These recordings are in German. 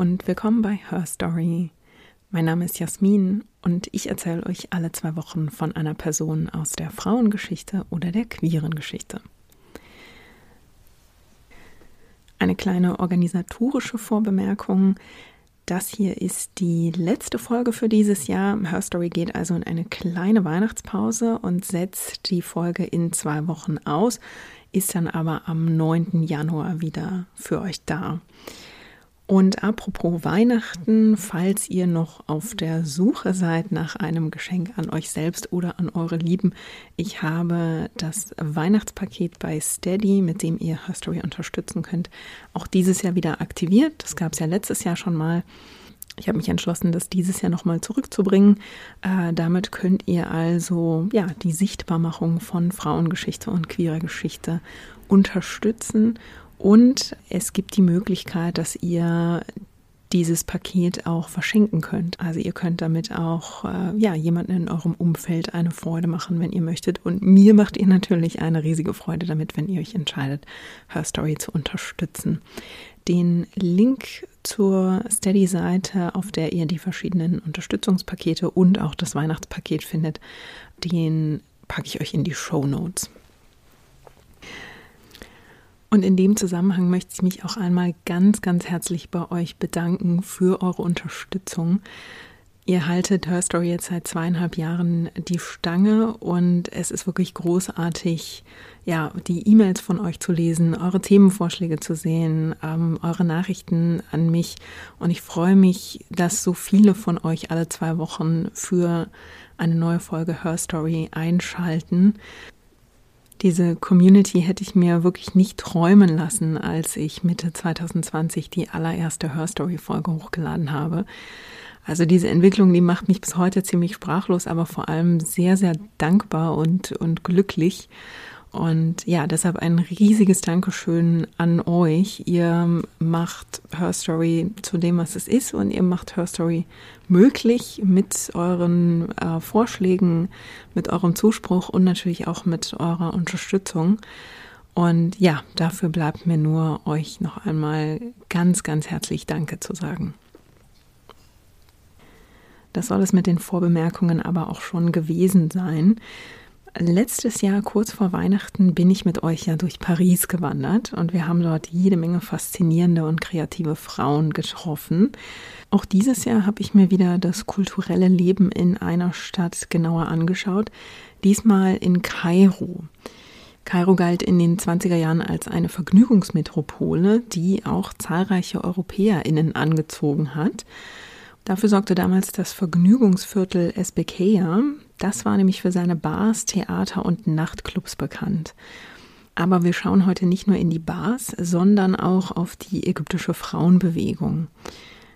Und willkommen bei Her Story. Mein Name ist Jasmin und ich erzähle euch alle zwei Wochen von einer Person aus der Frauengeschichte oder der queeren Geschichte. Eine kleine organisatorische Vorbemerkung. Das hier ist die letzte Folge für dieses Jahr. Her Story geht also in eine kleine Weihnachtspause und setzt die Folge in zwei Wochen aus, ist dann aber am 9. Januar wieder für euch da. Und apropos Weihnachten, falls ihr noch auf der Suche seid nach einem Geschenk an euch selbst oder an eure Lieben, ich habe das Weihnachtspaket bei Steady, mit dem ihr Herstory unterstützen könnt, auch dieses Jahr wieder aktiviert. Das gab es ja letztes Jahr schon mal. Ich habe mich entschlossen, das dieses Jahr nochmal zurückzubringen. Äh, damit könnt ihr also ja die Sichtbarmachung von Frauengeschichte und queerer Geschichte unterstützen und es gibt die Möglichkeit, dass ihr dieses Paket auch verschenken könnt. Also ihr könnt damit auch äh, ja jemanden in eurem Umfeld eine Freude machen, wenn ihr möchtet. Und mir macht ihr natürlich eine riesige Freude damit, wenn ihr euch entscheidet, Her Story zu unterstützen. Den Link zur Steady-Seite, auf der ihr die verschiedenen Unterstützungspakete und auch das Weihnachtspaket findet, den packe ich euch in die Show Notes. Und in dem Zusammenhang möchte ich mich auch einmal ganz, ganz herzlich bei euch bedanken für eure Unterstützung. Ihr haltet Her Story jetzt seit zweieinhalb Jahren die Stange und es ist wirklich großartig, ja, die E-Mails von euch zu lesen, eure Themenvorschläge zu sehen, ähm, eure Nachrichten an mich. Und ich freue mich, dass so viele von euch alle zwei Wochen für eine neue Folge Her Story einschalten. Diese Community hätte ich mir wirklich nicht träumen lassen, als ich Mitte 2020 die allererste Hörstory-Folge hochgeladen habe. Also diese Entwicklung, die macht mich bis heute ziemlich sprachlos, aber vor allem sehr, sehr dankbar und, und glücklich. Und ja, deshalb ein riesiges Dankeschön an euch. Ihr macht Her Story zu dem, was es ist und ihr macht Her Story möglich mit euren äh, Vorschlägen, mit eurem Zuspruch und natürlich auch mit eurer Unterstützung. Und ja, dafür bleibt mir nur euch noch einmal ganz, ganz herzlich Danke zu sagen. Das soll es mit den Vorbemerkungen aber auch schon gewesen sein. Letztes Jahr, kurz vor Weihnachten, bin ich mit euch ja durch Paris gewandert und wir haben dort jede Menge faszinierende und kreative Frauen getroffen. Auch dieses Jahr habe ich mir wieder das kulturelle Leben in einer Stadt genauer angeschaut, diesmal in Kairo. Kairo galt in den 20er Jahren als eine Vergnügungsmetropole, die auch zahlreiche EuropäerInnen angezogen hat. Dafür sorgte damals das Vergnügungsviertel Esbekeia. Das war nämlich für seine Bars, Theater und Nachtclubs bekannt. Aber wir schauen heute nicht nur in die Bars, sondern auch auf die ägyptische Frauenbewegung.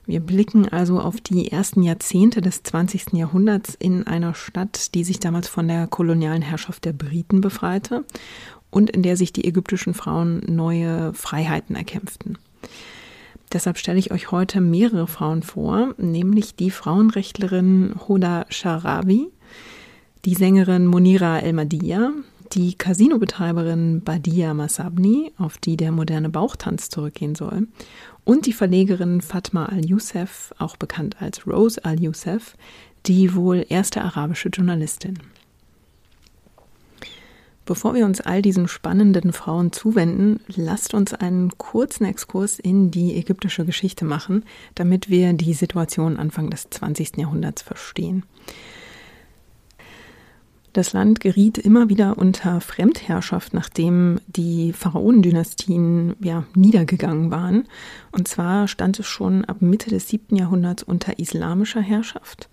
Wir blicken also auf die ersten Jahrzehnte des 20. Jahrhunderts in einer Stadt, die sich damals von der kolonialen Herrschaft der Briten befreite und in der sich die ägyptischen Frauen neue Freiheiten erkämpften. Deshalb stelle ich euch heute mehrere Frauen vor, nämlich die Frauenrechtlerin Hoda Sharawi, die Sängerin Monira El-Madia, die Casinobetreiberin Badia Masabni, auf die der moderne Bauchtanz zurückgehen soll, und die Verlegerin Fatma Al-Youssef, auch bekannt als Rose Al-Youssef, die wohl erste arabische Journalistin. Bevor wir uns all diesen spannenden Frauen zuwenden, lasst uns einen kurzen Exkurs in die ägyptische Geschichte machen, damit wir die Situation Anfang des 20. Jahrhunderts verstehen. Das Land geriet immer wieder unter Fremdherrschaft, nachdem die Pharaonendynastien ja, niedergegangen waren. Und zwar stand es schon ab Mitte des 7. Jahrhunderts unter islamischer Herrschaft.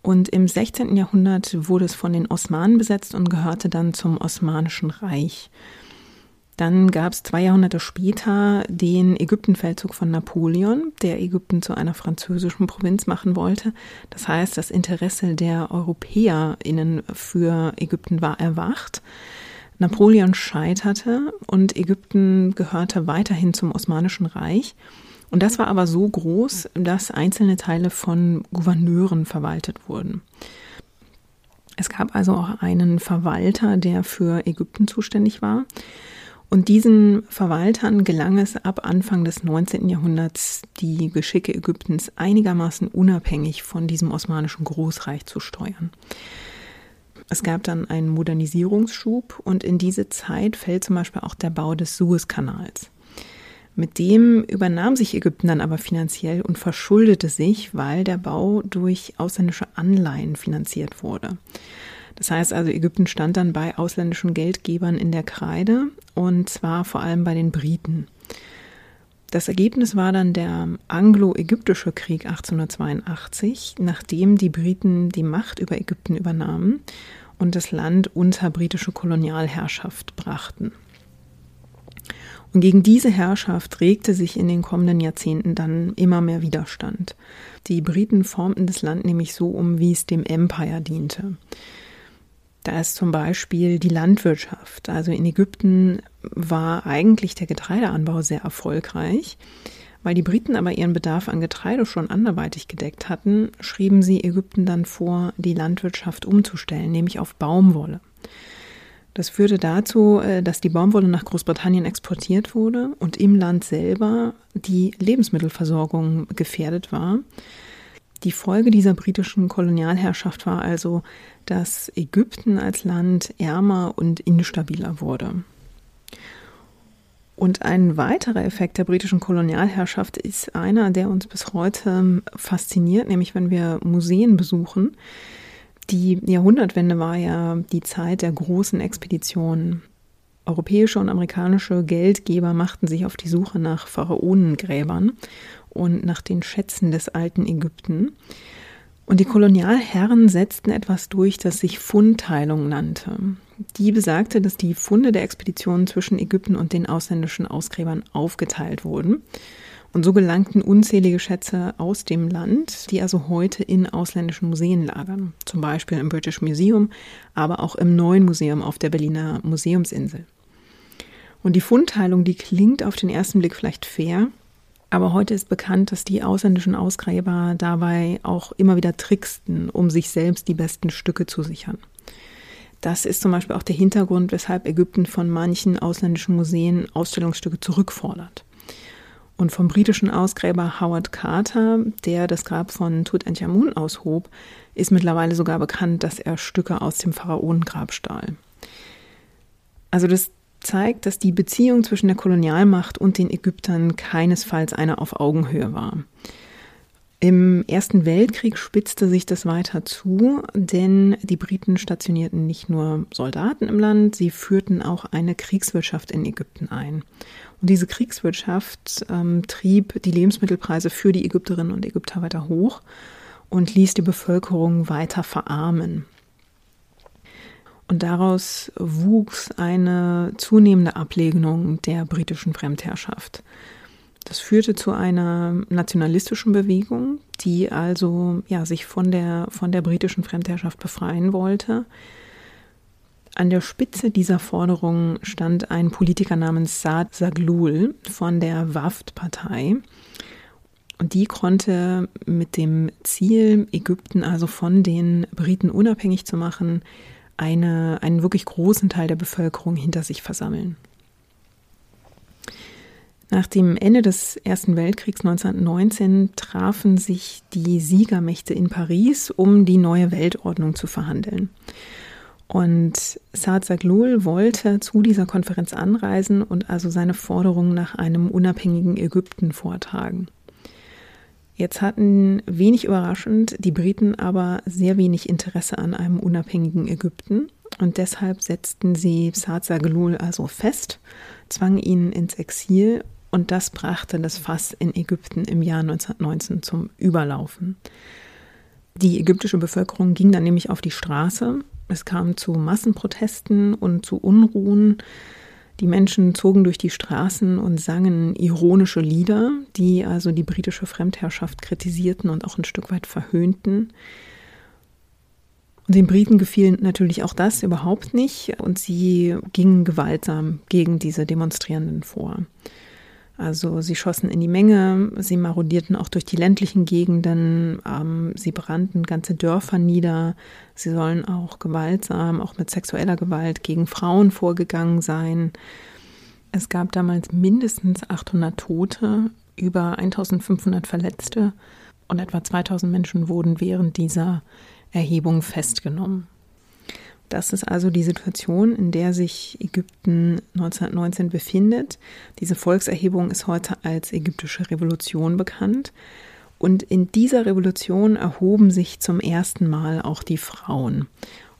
Und im 16. Jahrhundert wurde es von den Osmanen besetzt und gehörte dann zum Osmanischen Reich. Dann gab es zwei Jahrhunderte später den Ägyptenfeldzug von Napoleon, der Ägypten zu einer französischen Provinz machen wollte. Das heißt, das Interesse der EuropäerInnen für Ägypten war erwacht. Napoleon scheiterte und Ägypten gehörte weiterhin zum Osmanischen Reich. Und das war aber so groß, dass einzelne Teile von Gouverneuren verwaltet wurden. Es gab also auch einen Verwalter, der für Ägypten zuständig war. Und diesen Verwaltern gelang es ab Anfang des 19. Jahrhunderts, die Geschicke Ägyptens einigermaßen unabhängig von diesem osmanischen Großreich zu steuern. Es gab dann einen Modernisierungsschub und in diese Zeit fällt zum Beispiel auch der Bau des Suezkanals. Mit dem übernahm sich Ägypten dann aber finanziell und verschuldete sich, weil der Bau durch ausländische Anleihen finanziert wurde. Das heißt also, Ägypten stand dann bei ausländischen Geldgebern in der Kreide und zwar vor allem bei den Briten. Das Ergebnis war dann der anglo-ägyptische Krieg 1882, nachdem die Briten die Macht über Ägypten übernahmen und das Land unter britische Kolonialherrschaft brachten. Und gegen diese Herrschaft regte sich in den kommenden Jahrzehnten dann immer mehr Widerstand. Die Briten formten das Land nämlich so um, wie es dem Empire diente. Da ist zum Beispiel die Landwirtschaft. Also in Ägypten war eigentlich der Getreideanbau sehr erfolgreich. Weil die Briten aber ihren Bedarf an Getreide schon anderweitig gedeckt hatten, schrieben sie Ägypten dann vor, die Landwirtschaft umzustellen, nämlich auf Baumwolle. Das führte dazu, äh, dass die Baumwolle nach Großbritannien exportiert wurde und im Land selber die Lebensmittelversorgung gefährdet war. Die Folge dieser britischen Kolonialherrschaft war also, dass Ägypten als Land ärmer und instabiler wurde. Und ein weiterer Effekt der britischen Kolonialherrschaft ist einer, der uns bis heute fasziniert, nämlich wenn wir Museen besuchen. Die Jahrhundertwende war ja die Zeit der großen Expeditionen. Europäische und amerikanische Geldgeber machten sich auf die Suche nach Pharaonengräbern und nach den Schätzen des alten Ägypten. Und die Kolonialherren setzten etwas durch, das sich Fundteilung nannte. Die besagte, dass die Funde der Expeditionen zwischen Ägypten und den ausländischen Ausgräbern aufgeteilt wurden. Und so gelangten unzählige Schätze aus dem Land, die also heute in ausländischen Museen lagern. Zum Beispiel im British Museum, aber auch im neuen Museum auf der Berliner Museumsinsel. Und die Fundteilung, die klingt auf den ersten Blick vielleicht fair, aber heute ist bekannt, dass die ausländischen Ausgräber dabei auch immer wieder tricksten, um sich selbst die besten Stücke zu sichern. Das ist zum Beispiel auch der Hintergrund, weshalb Ägypten von manchen ausländischen Museen Ausstellungsstücke zurückfordert. Und vom britischen Ausgräber Howard Carter, der das Grab von Tutanchamun aushob, ist mittlerweile sogar bekannt, dass er Stücke aus dem Pharaonengrab stahl. Also das zeigt, dass die Beziehung zwischen der Kolonialmacht und den Ägyptern keinesfalls eine auf Augenhöhe war. Im Ersten Weltkrieg spitzte sich das weiter zu, denn die Briten stationierten nicht nur Soldaten im Land, sie führten auch eine Kriegswirtschaft in Ägypten ein. Und diese Kriegswirtschaft ähm, trieb die Lebensmittelpreise für die Ägypterinnen und Ägypter weiter hoch und ließ die Bevölkerung weiter verarmen. Und daraus wuchs eine zunehmende Ablegnung der britischen Fremdherrschaft. Das führte zu einer nationalistischen Bewegung, die also ja, sich von der, von der britischen Fremdherrschaft befreien wollte. An der Spitze dieser Forderung stand ein Politiker namens Saad Zaglul von der Waft-Partei. Und die konnte mit dem Ziel, Ägypten also von den Briten unabhängig zu machen, eine, einen wirklich großen Teil der Bevölkerung hinter sich versammeln. Nach dem Ende des Ersten Weltkriegs 1919 trafen sich die Siegermächte in Paris, um die neue Weltordnung zu verhandeln. Und Saad Zaghloul wollte zu dieser Konferenz anreisen und also seine Forderungen nach einem unabhängigen Ägypten vortragen. Jetzt hatten wenig überraschend die Briten aber sehr wenig Interesse an einem unabhängigen Ägypten und deshalb setzten sie Saad Zaghloul also fest, zwangen ihn ins Exil und das brachte das Fass in Ägypten im Jahr 1919 zum Überlaufen. Die ägyptische Bevölkerung ging dann nämlich auf die Straße. Es kam zu Massenprotesten und zu Unruhen. Die Menschen zogen durch die Straßen und sangen ironische Lieder, die also die britische Fremdherrschaft kritisierten und auch ein Stück weit verhöhnten. Und den Briten gefiel natürlich auch das überhaupt nicht und sie gingen gewaltsam gegen diese Demonstrierenden vor. Also sie schossen in die Menge, sie marodierten auch durch die ländlichen Gegenden, ähm, sie brannten ganze Dörfer nieder, sie sollen auch gewaltsam, auch mit sexueller Gewalt gegen Frauen vorgegangen sein. Es gab damals mindestens 800 Tote, über 1500 Verletzte und etwa 2000 Menschen wurden während dieser Erhebung festgenommen. Das ist also die Situation, in der sich Ägypten 1919 befindet. Diese Volkserhebung ist heute als ägyptische Revolution bekannt. Und in dieser Revolution erhoben sich zum ersten Mal auch die Frauen.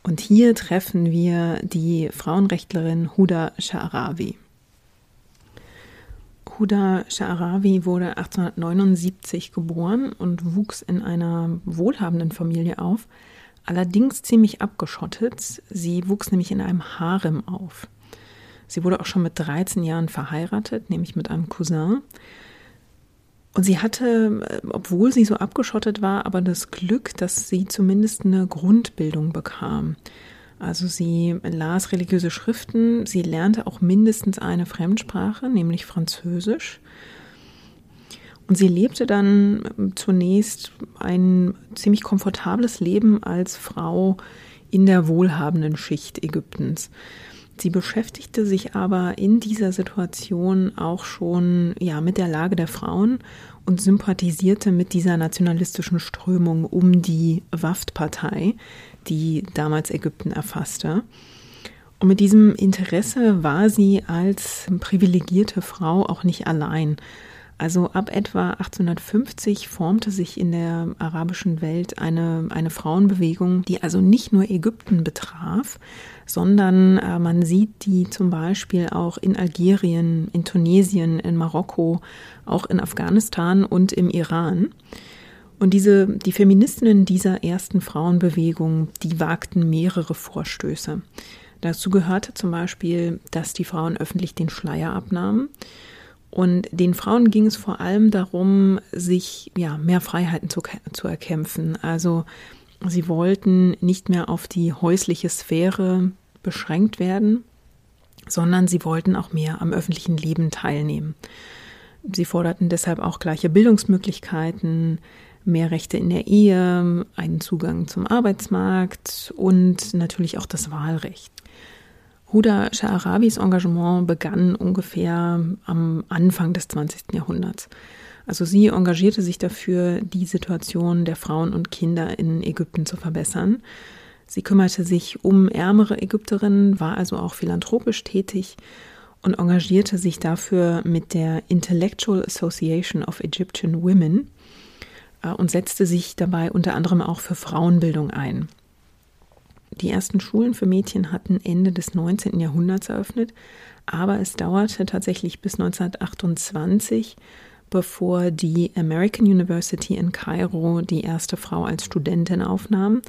Und hier treffen wir die Frauenrechtlerin Huda Sha'arawi. Huda Sha'arawi wurde 1879 geboren und wuchs in einer wohlhabenden Familie auf allerdings ziemlich abgeschottet. Sie wuchs nämlich in einem Harem auf. Sie wurde auch schon mit 13 Jahren verheiratet, nämlich mit einem Cousin. Und sie hatte, obwohl sie so abgeschottet war, aber das Glück, dass sie zumindest eine Grundbildung bekam. Also sie las religiöse Schriften, sie lernte auch mindestens eine Fremdsprache, nämlich Französisch. Und sie lebte dann zunächst ein ziemlich komfortables Leben als Frau in der wohlhabenden Schicht Ägyptens. Sie beschäftigte sich aber in dieser Situation auch schon ja mit der Lage der Frauen und sympathisierte mit dieser nationalistischen Strömung um die Waft-Partei, die damals Ägypten erfasste. Und mit diesem Interesse war sie als privilegierte Frau auch nicht allein. Also ab etwa 1850 formte sich in der arabischen Welt eine, eine Frauenbewegung, die also nicht nur Ägypten betraf, sondern äh, man sieht die zum Beispiel auch in Algerien, in Tunesien, in Marokko, auch in Afghanistan und im Iran. Und diese, die Feministinnen dieser ersten Frauenbewegung, die wagten mehrere Vorstöße. Dazu gehörte zum Beispiel, dass die Frauen öffentlich den Schleier abnahmen und den Frauen ging es vor allem darum, sich ja mehr Freiheiten zu, zu erkämpfen. Also sie wollten nicht mehr auf die häusliche Sphäre beschränkt werden, sondern sie wollten auch mehr am öffentlichen Leben teilnehmen. Sie forderten deshalb auch gleiche Bildungsmöglichkeiten, mehr Rechte in der Ehe, einen Zugang zum Arbeitsmarkt und natürlich auch das Wahlrecht. Huda Sha'arabis Engagement begann ungefähr am Anfang des 20. Jahrhunderts. Also sie engagierte sich dafür, die Situation der Frauen und Kinder in Ägypten zu verbessern. Sie kümmerte sich um ärmere Ägypterinnen, war also auch philanthropisch tätig und engagierte sich dafür mit der Intellectual Association of Egyptian Women äh, und setzte sich dabei unter anderem auch für Frauenbildung ein. Die ersten Schulen für Mädchen hatten Ende des 19. Jahrhunderts eröffnet, aber es dauerte tatsächlich bis 1928, bevor die American University in Kairo die erste Frau als Studentin aufnahm.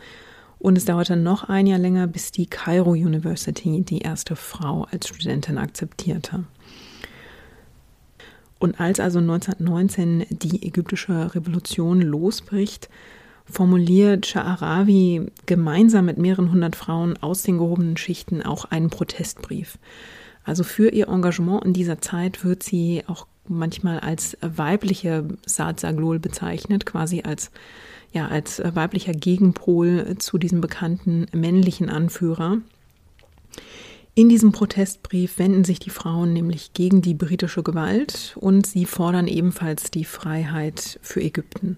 Und es dauerte noch ein Jahr länger, bis die Cairo University die erste Frau als Studentin akzeptierte. Und als also 1919 die ägyptische Revolution losbricht, formuliert Sha'arawi gemeinsam mit mehreren hundert Frauen aus den gehobenen Schichten auch einen Protestbrief. Also für ihr Engagement in dieser Zeit wird sie auch manchmal als weibliche Saad Saglol bezeichnet, quasi als ja, als weiblicher Gegenpol zu diesem bekannten männlichen Anführer. In diesem Protestbrief wenden sich die Frauen nämlich gegen die britische Gewalt und sie fordern ebenfalls die Freiheit für Ägypten.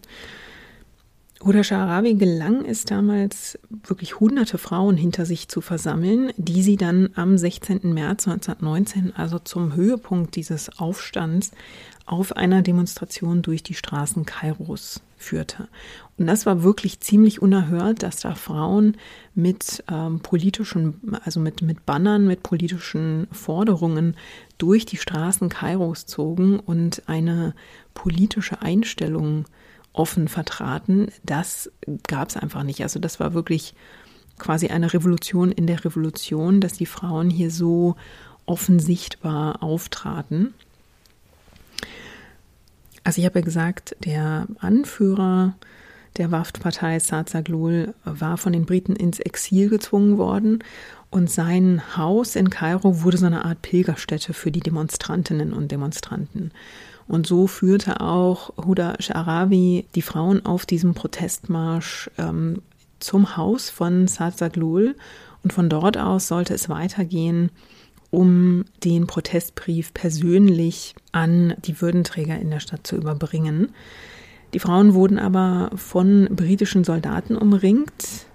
Huda Sha'arawi gelang es damals, wirklich hunderte Frauen hinter sich zu versammeln, die sie dann am 16. März 1919, also zum Höhepunkt dieses Aufstands, auf einer Demonstration durch die Straßen Kairos führte. Und das war wirklich ziemlich unerhört, dass da Frauen mit ähm, politischen, also mit, mit Bannern, mit politischen Forderungen durch die Straßen Kairos zogen und eine politische Einstellung offen vertraten. Das gab es einfach nicht. Also das war wirklich quasi eine Revolution in der Revolution, dass die Frauen hier so offen sichtbar auftraten. Also ich habe ja gesagt, der Anführer der Waft-Partei Saad Zaghloul war von den Briten ins Exil gezwungen worden und sein Haus in Kairo wurde so eine Art Pilgerstätte für die Demonstrantinnen und Demonstranten. Und so führte auch Huda Sha'arawi die Frauen auf diesem Protestmarsch ähm, zum Haus von Saad Zaglul. Und von dort aus sollte es weitergehen um den Protestbrief persönlich an die Würdenträger in der Stadt zu überbringen. Die Frauen wurden aber von britischen Soldaten umringt.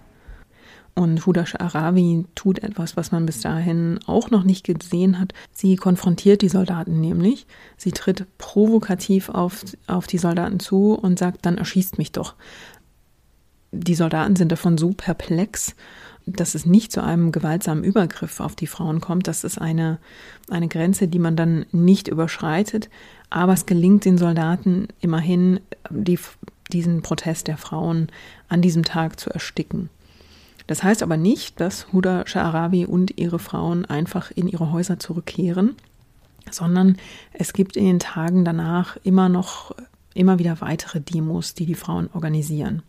Und Huda Sha'arawi tut etwas, was man bis dahin auch noch nicht gesehen hat. Sie konfrontiert die Soldaten nämlich. Sie tritt provokativ auf, auf die Soldaten zu und sagt, dann erschießt mich doch. Die Soldaten sind davon so perplex, dass es nicht zu einem gewaltsamen Übergriff auf die Frauen kommt. Das ist eine, eine Grenze, die man dann nicht überschreitet. Aber es gelingt den Soldaten immerhin, die, diesen Protest der Frauen an diesem Tag zu ersticken. Das heißt aber nicht, dass Huda Sha'arabi und ihre Frauen einfach in ihre Häuser zurückkehren, sondern es gibt in den Tagen danach immer noch, immer wieder weitere Demos, die die Frauen organisieren.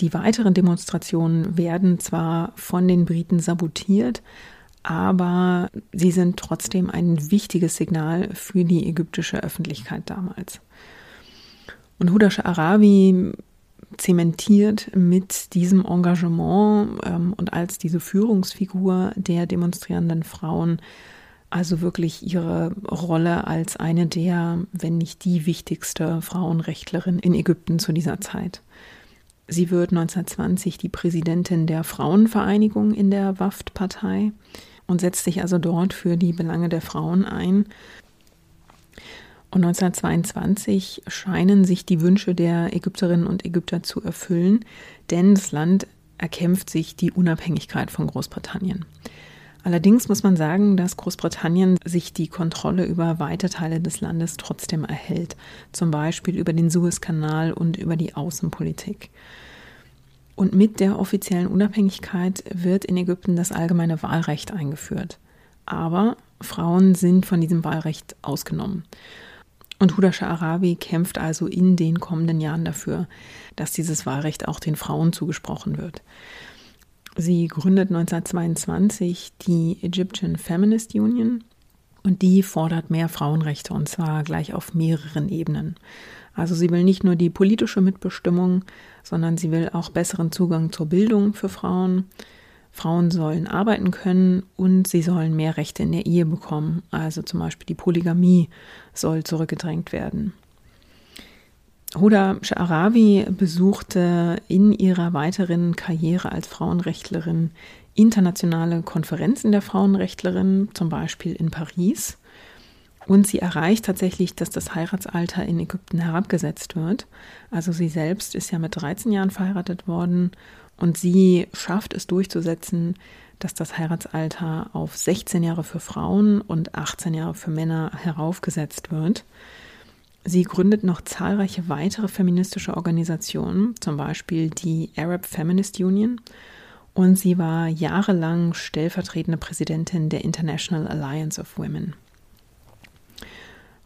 Die weiteren Demonstrationen werden zwar von den Briten sabotiert, aber sie sind trotzdem ein wichtiges Signal für die ägyptische Öffentlichkeit damals. Und Huda Arabi zementiert mit diesem Engagement ähm, und als diese Führungsfigur der demonstrierenden Frauen also wirklich ihre Rolle als eine der, wenn nicht die wichtigste Frauenrechtlerin in Ägypten zu dieser Zeit. Sie wird 1920 die Präsidentin der Frauenvereinigung in der WAFT-Partei und setzt sich also dort für die Belange der Frauen ein. Und 1922 scheinen sich die Wünsche der Ägypterinnen und Ägypter zu erfüllen, denn das Land erkämpft sich die Unabhängigkeit von Großbritannien. Allerdings muss man sagen, dass Großbritannien sich die Kontrolle über weite Teile des Landes trotzdem erhält, zum Beispiel über den Suezkanal und über die Außenpolitik. Und mit der offiziellen Unabhängigkeit wird in Ägypten das allgemeine Wahlrecht eingeführt. Aber Frauen sind von diesem Wahlrecht ausgenommen. Und Huda Sha'arabi kämpft also in den kommenden Jahren dafür, dass dieses Wahlrecht auch den Frauen zugesprochen wird. Sie gründet 1922 die Egyptian Feminist Union und die fordert mehr Frauenrechte und zwar gleich auf mehreren Ebenen. Also sie will nicht nur die politische Mitbestimmung, sondern sie will auch besseren Zugang zur Bildung für Frauen. Frauen sollen arbeiten können und sie sollen mehr Rechte in der Ehe bekommen. Also zum Beispiel die Polygamie soll zurückgedrängt werden. Huda Sha'arawi besuchte in ihrer weiteren Karriere als Frauenrechtlerin internationale Konferenzen der Frauenrechtlerin, zum Beispiel in Paris. Und sie erreicht tatsächlich, dass das Heiratsalter in Ägypten herabgesetzt wird. Also sie selbst ist ja mit 13 Jahren verheiratet worden und sie schafft es durchzusetzen, dass das Heiratsalter auf 16 Jahre für Frauen und 18 Jahre für Männer heraufgesetzt wird. Sie gründet noch zahlreiche weitere feministische Organisationen, zum Beispiel die Arab Feminist Union. Und sie war jahrelang stellvertretende Präsidentin der International Alliance of Women.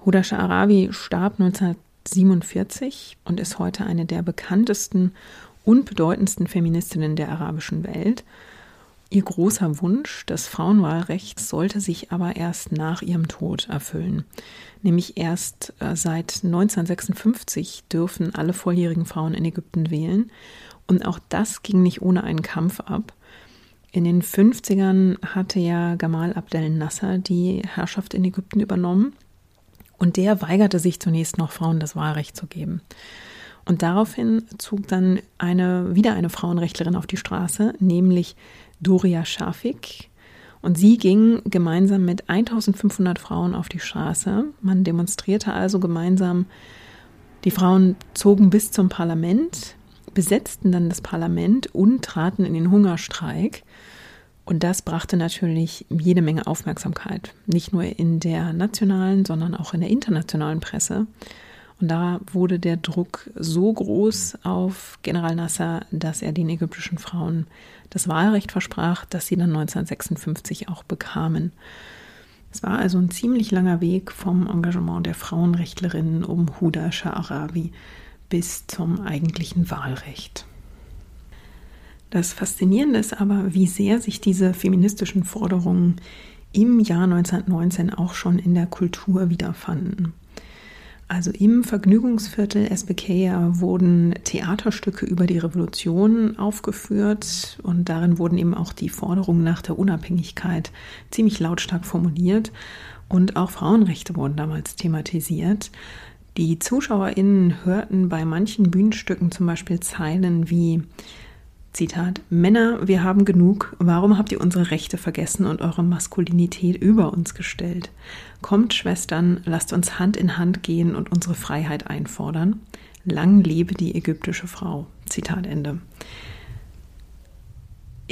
Huda Sha'arawi starb 1947 und ist heute eine der bekanntesten und bedeutendsten Feministinnen der arabischen Welt. Ihr großer Wunsch, das Frauenwahlrecht, sollte sich aber erst nach ihrem Tod erfüllen. Nämlich erst äh, seit 1956 dürfen alle volljährigen Frauen in Ägypten wählen. Und auch das ging nicht ohne einen Kampf ab. In den 50ern hatte ja Gamal Abdel Nasser die Herrschaft in Ägypten übernommen und der weigerte sich zunächst noch, Frauen das Wahlrecht zu geben. Und daraufhin zog dann eine, wieder eine Frauenrechtlerin auf die Straße, nämlich Doria Schafik. Und sie ging gemeinsam mit 1500 Frauen auf die Straße. Man demonstrierte also gemeinsam. Die Frauen zogen bis zum Parlament, besetzten dann das Parlament und traten in den Hungerstreik. Und das brachte natürlich jede Menge Aufmerksamkeit, nicht nur in der nationalen, sondern auch in der internationalen Presse. Und da wurde der Druck so groß auf General Nasser, dass er den ägyptischen Frauen das Wahlrecht versprach, das sie dann 1956 auch bekamen. Es war also ein ziemlich langer Weg vom Engagement der Frauenrechtlerinnen um Huda Sha'arabi bis zum eigentlichen Wahlrecht. Das Faszinierende ist aber, wie sehr sich diese feministischen Forderungen im Jahr 1919 auch schon in der Kultur wiederfanden. Also im Vergnügungsviertel SBK wurden Theaterstücke über die Revolution aufgeführt und darin wurden eben auch die Forderungen nach der Unabhängigkeit ziemlich lautstark formuliert und auch Frauenrechte wurden damals thematisiert. Die ZuschauerInnen hörten bei manchen Bühnenstücken zum Beispiel Zeilen wie Zitat, Männer, wir haben genug, warum habt ihr unsere Rechte vergessen und eure Maskulinität über uns gestellt? Kommt, Schwestern, lasst uns Hand in Hand gehen und unsere Freiheit einfordern. Lang lebe die ägyptische Frau. Zitat Ende.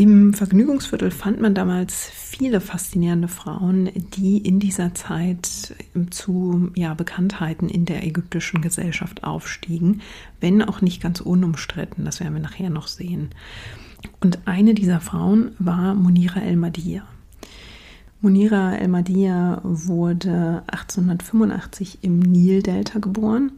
Im Vergnügungsviertel fand man damals viele faszinierende Frauen, die in dieser Zeit zu ja, Bekanntheiten in der ägyptischen Gesellschaft aufstiegen, wenn auch nicht ganz unumstritten, das werden wir nachher noch sehen. Und eine dieser Frauen war Munira El-Madia. Munira El-Madia wurde 1885 im Nildelta geboren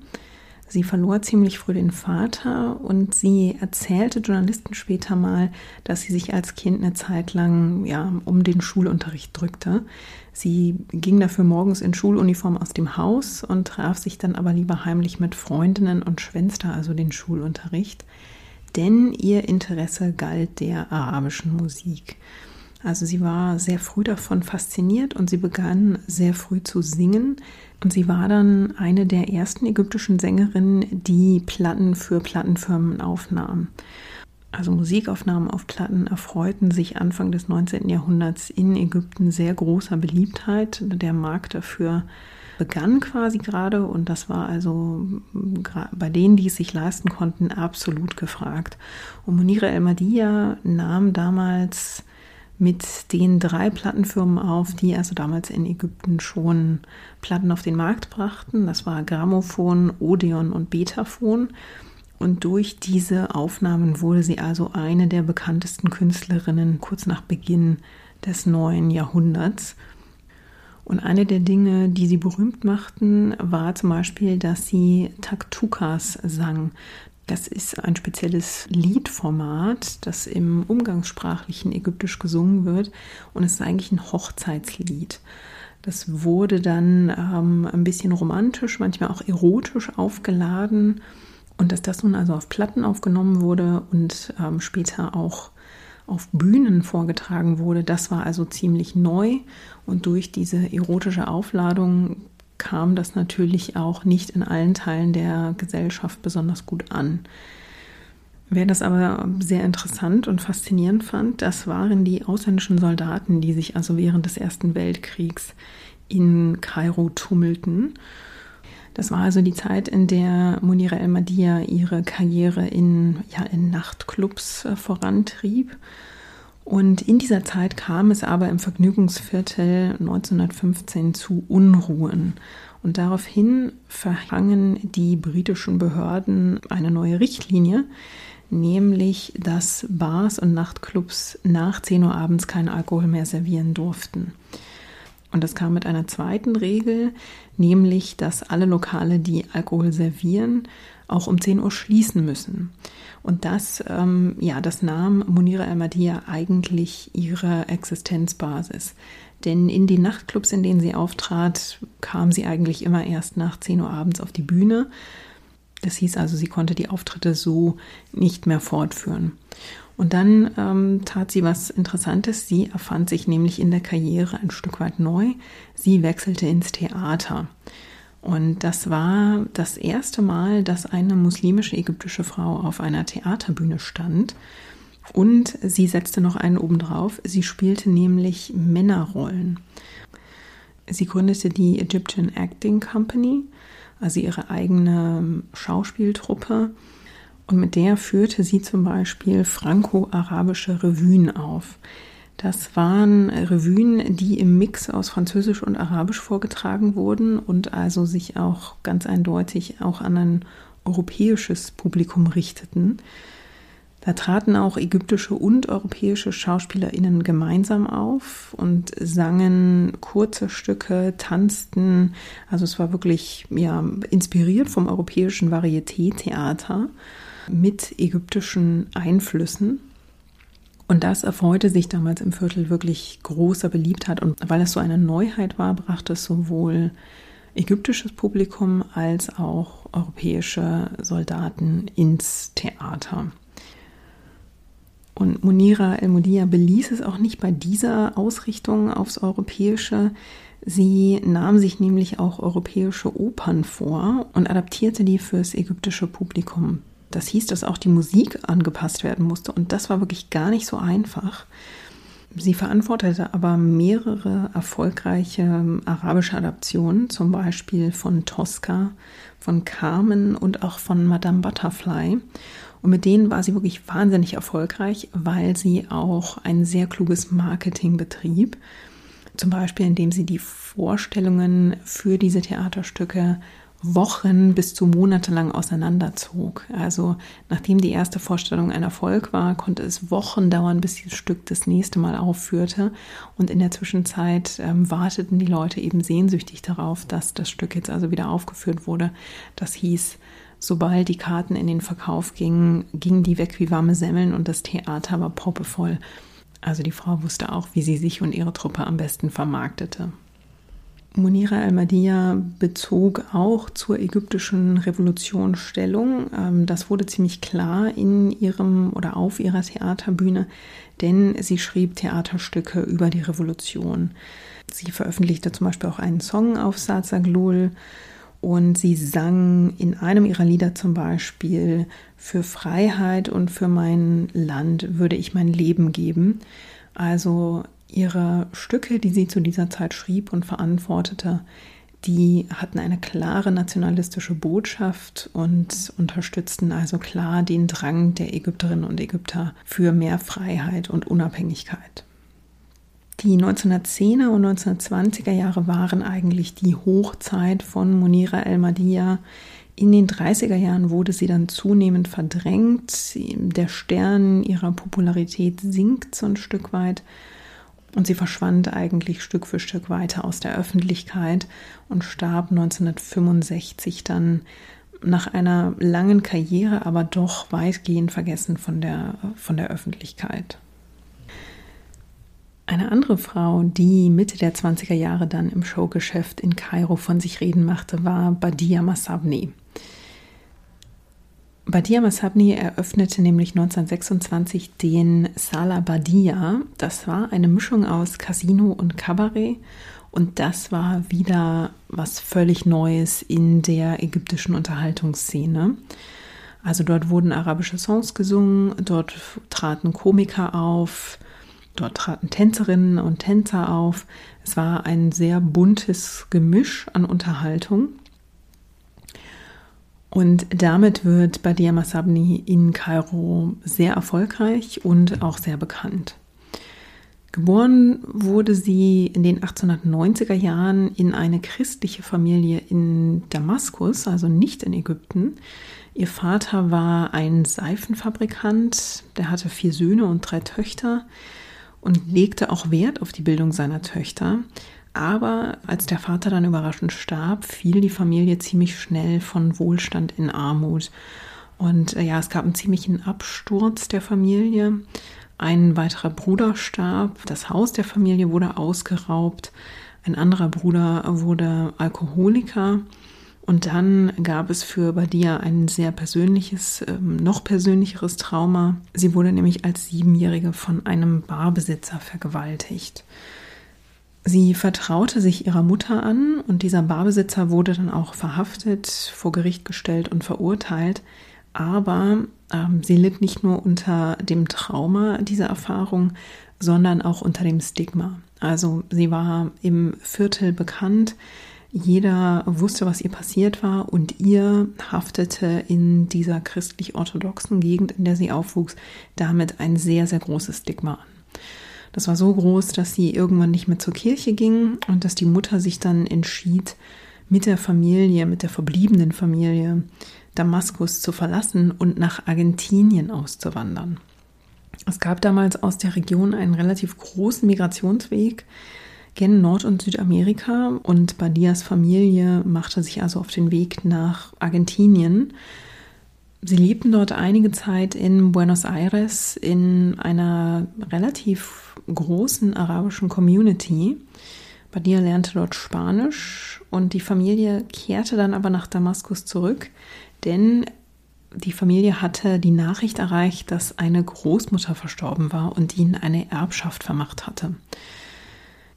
Sie verlor ziemlich früh den Vater und sie erzählte Journalisten später mal, dass sie sich als Kind eine Zeit lang ja, um den Schulunterricht drückte. Sie ging dafür morgens in Schuluniform aus dem Haus und traf sich dann aber lieber heimlich mit Freundinnen und schwänzte also den Schulunterricht, denn ihr Interesse galt der arabischen Musik. Also sie war sehr früh davon fasziniert und sie begann sehr früh zu singen. Und sie war dann eine der ersten ägyptischen Sängerinnen, die Platten für Plattenfirmen aufnahm. Also Musikaufnahmen auf Platten erfreuten sich Anfang des 19. Jahrhunderts in Ägypten sehr großer Beliebtheit. Der Markt dafür begann quasi gerade und das war also bei denen, die es sich leisten konnten, absolut gefragt. Und Munira El-Madia nahm damals mit den drei Plattenfirmen auf, die also damals in Ägypten schon Platten auf den Markt brachten. Das war Grammophon, Odeon und Betaphon. Und durch diese Aufnahmen wurde sie also eine der bekanntesten Künstlerinnen kurz nach Beginn des neuen Jahrhunderts. Und eine der Dinge, die sie berühmt machten, war zum Beispiel, dass sie Taktukas sang. Das ist ein spezielles Liedformat, das im umgangssprachlichen Ägyptisch gesungen wird. Und es ist eigentlich ein Hochzeitslied. Das wurde dann ähm, ein bisschen romantisch, manchmal auch erotisch aufgeladen. Und dass das nun also auf Platten aufgenommen wurde und ähm, später auch auf Bühnen vorgetragen wurde, das war also ziemlich neu. Und durch diese erotische Aufladung kam das natürlich auch nicht in allen Teilen der Gesellschaft besonders gut an. Wer das aber sehr interessant und faszinierend fand, das waren die ausländischen Soldaten, die sich also während des Ersten Weltkriegs in Kairo tummelten. Das war also die Zeit, in der Munira El-Madia ihre Karriere in, ja, in Nachtclubs äh, vorantrieb und in dieser Zeit kam es aber im Vergnügungsviertel 1915 zu Unruhen. Und daraufhin verhangen die britischen Behörden eine neue Richtlinie, nämlich dass Bars und Nachtclubs nach 10 Uhr abends keinen Alkohol mehr servieren durften. Und das kam mit einer zweiten Regel, nämlich dass alle Lokale, die Alkohol servieren, auch um 10 Uhr schließen müssen. Und das, ähm, ja, das nahm Munira Al-Madia eigentlich ihre Existenzbasis. Denn in die Nachtclubs, in denen sie auftrat, kam sie eigentlich immer erst nach 10 Uhr abends auf die Bühne. Das hieß also, sie konnte die Auftritte so nicht mehr fortführen. Und dann ähm, tat sie was Interessantes. Sie erfand sich nämlich in der Karriere ein Stück weit neu. Sie wechselte ins Theater. Und das war das erste Mal, dass eine muslimische ägyptische Frau auf einer Theaterbühne stand. Und sie setzte noch einen obendrauf. Sie spielte nämlich Männerrollen. Sie gründete die Egyptian Acting Company, also ihre eigene Schauspieltruppe. Und mit der führte sie zum Beispiel franco-arabische Revuen auf. Das waren Revuen, die im Mix aus Französisch und Arabisch vorgetragen wurden und also sich auch ganz eindeutig auch an ein europäisches Publikum richteten. Da traten auch ägyptische und europäische Schauspielerinnen gemeinsam auf und sangen kurze Stücke, tanzten. Also es war wirklich ja inspiriert vom europäischen Varieté-Theater mit ägyptischen Einflüssen. Und das erfreute sich damals im Viertel wirklich großer Beliebtheit. Und weil es so eine Neuheit war, brachte es sowohl ägyptisches Publikum als auch europäische Soldaten ins Theater. Und Munira El-Mudia beließ es auch nicht bei dieser Ausrichtung aufs Europäische. Sie nahm sich nämlich auch europäische Opern vor und adaptierte die fürs ägyptische Publikum. Das hieß, dass auch die Musik angepasst werden musste und das war wirklich gar nicht so einfach. Sie verantwortete aber mehrere erfolgreiche ähm, arabische Adaptionen, zum Beispiel von Tosca, von Carmen und auch von Madame Butterfly. Und mit denen war sie wirklich wahnsinnig erfolgreich, weil sie auch ein sehr kluges Marketing betrieb. Zum Beispiel, indem sie die Vorstellungen für diese Theaterstücke Wochen bis zu Monate lang auseinanderzog. Also nachdem die erste Vorstellung ein Erfolg war, konnte es Wochen dauern, bis das Stück das nächste Mal aufführte. Und in der Zwischenzeit ähm, warteten die Leute eben sehnsüchtig darauf, dass das Stück jetzt also wieder aufgeführt wurde. Das hieß, sobald die Karten in den Verkauf gingen, gingen die weg wie warme Semmeln und das Theater war poppevoll. Also die Frau wusste auch, wie sie sich und ihre Truppe am besten vermarktete. Munira al-Madiyya bezog auch zur ägyptischen Revolution Stellung. Ähm, das wurde ziemlich klar in ihrem oder auf ihrer Theaterbühne, denn sie schrieb Theaterstücke über die Revolution. Sie veröffentlichte zum Beispiel auch einen Song auf Sazaglul und sie sang in einem ihrer Lieder zum Beispiel, für Freiheit und für mein Land würde ich mein Leben geben. Also Ihre Stücke, die sie zu dieser Zeit schrieb und verantwortete, die hatten eine klare nationalistische Botschaft und unterstützten also klar den Drang der Ägypterinnen und Ägypter für mehr Freiheit und Unabhängigkeit. Die 1910er und 1920er Jahre waren eigentlich die Hochzeit von Munira El-Madiyya. In den 30er Jahren wurde sie dann zunehmend verdrängt. Der Stern ihrer Popularität sinkt so ein Stück weit. Und sie verschwand eigentlich Stück für Stück weiter aus der Öffentlichkeit und starb 1965 dann nach einer langen Karriere, aber doch weitgehend vergessen von der, von der Öffentlichkeit. Eine andere Frau, die Mitte der 20er Jahre dann im Showgeschäft in Kairo von sich reden machte, war Badia Masabni. Badia Masabni eröffnete nämlich 1926 den Sala Badia. Das war eine Mischung aus Casino und Kabarett und das war wieder was völlig Neues in der ägyptischen Unterhaltungsszene. Also dort wurden arabische Songs gesungen, dort traten Komiker auf, dort traten Tänzerinnen und Tänzer auf. Es war ein sehr buntes Gemisch an Unterhaltung. Und damit wird Badia Masabni in Kairo sehr erfolgreich und auch sehr bekannt. Geboren wurde sie in den 1890er Jahren in eine christliche Familie in Damaskus, also nicht in Ägypten. Ihr Vater war ein Seifenfabrikant, der hatte vier Söhne und drei Töchter und legte auch Wert auf die Bildung seiner Töchter. Aber als der Vater dann überraschend starb, fiel die Familie ziemlich schnell von Wohlstand in Armut. Und äh, ja, es gab einen ziemlichen Absturz der Familie. Ein weiterer Bruder starb, das Haus der Familie wurde ausgeraubt, ein anderer Bruder wurde Alkoholiker und dann gab es für Badia ein sehr persönliches, ähm, noch persönlicheres Trauma. Sie wurde nämlich als Siebenjährige von einem Barbesitzer vergewaltigt. Sie vertraute sich ihrer Mutter an und dieser Barbesitzer wurde dann auch verhaftet, vor Gericht gestellt und verurteilt. Aber ähm, sie litt nicht nur unter dem Trauma dieser Erfahrung, sondern auch unter dem Stigma. Also sie war im Viertel bekannt, jeder wusste, was ihr passiert war und ihr haftete in dieser christlich-orthodoxen Gegend, in der sie aufwuchs, damit ein sehr, sehr großes Stigma an. Das war so groß, dass sie irgendwann nicht mehr zur Kirche ging und dass die Mutter sich dann entschied, mit der Familie, mit der verbliebenen Familie Damaskus zu verlassen und nach Argentinien auszuwandern. Es gab damals aus der Region einen relativ großen Migrationsweg gen Nord- und Südamerika und Badias Familie machte sich also auf den Weg nach Argentinien. Sie lebten dort einige Zeit in Buenos Aires in einer relativ großen arabischen Community. Badia lernte dort Spanisch und die Familie kehrte dann aber nach Damaskus zurück, denn die Familie hatte die Nachricht erreicht, dass eine Großmutter verstorben war und ihnen eine Erbschaft vermacht hatte.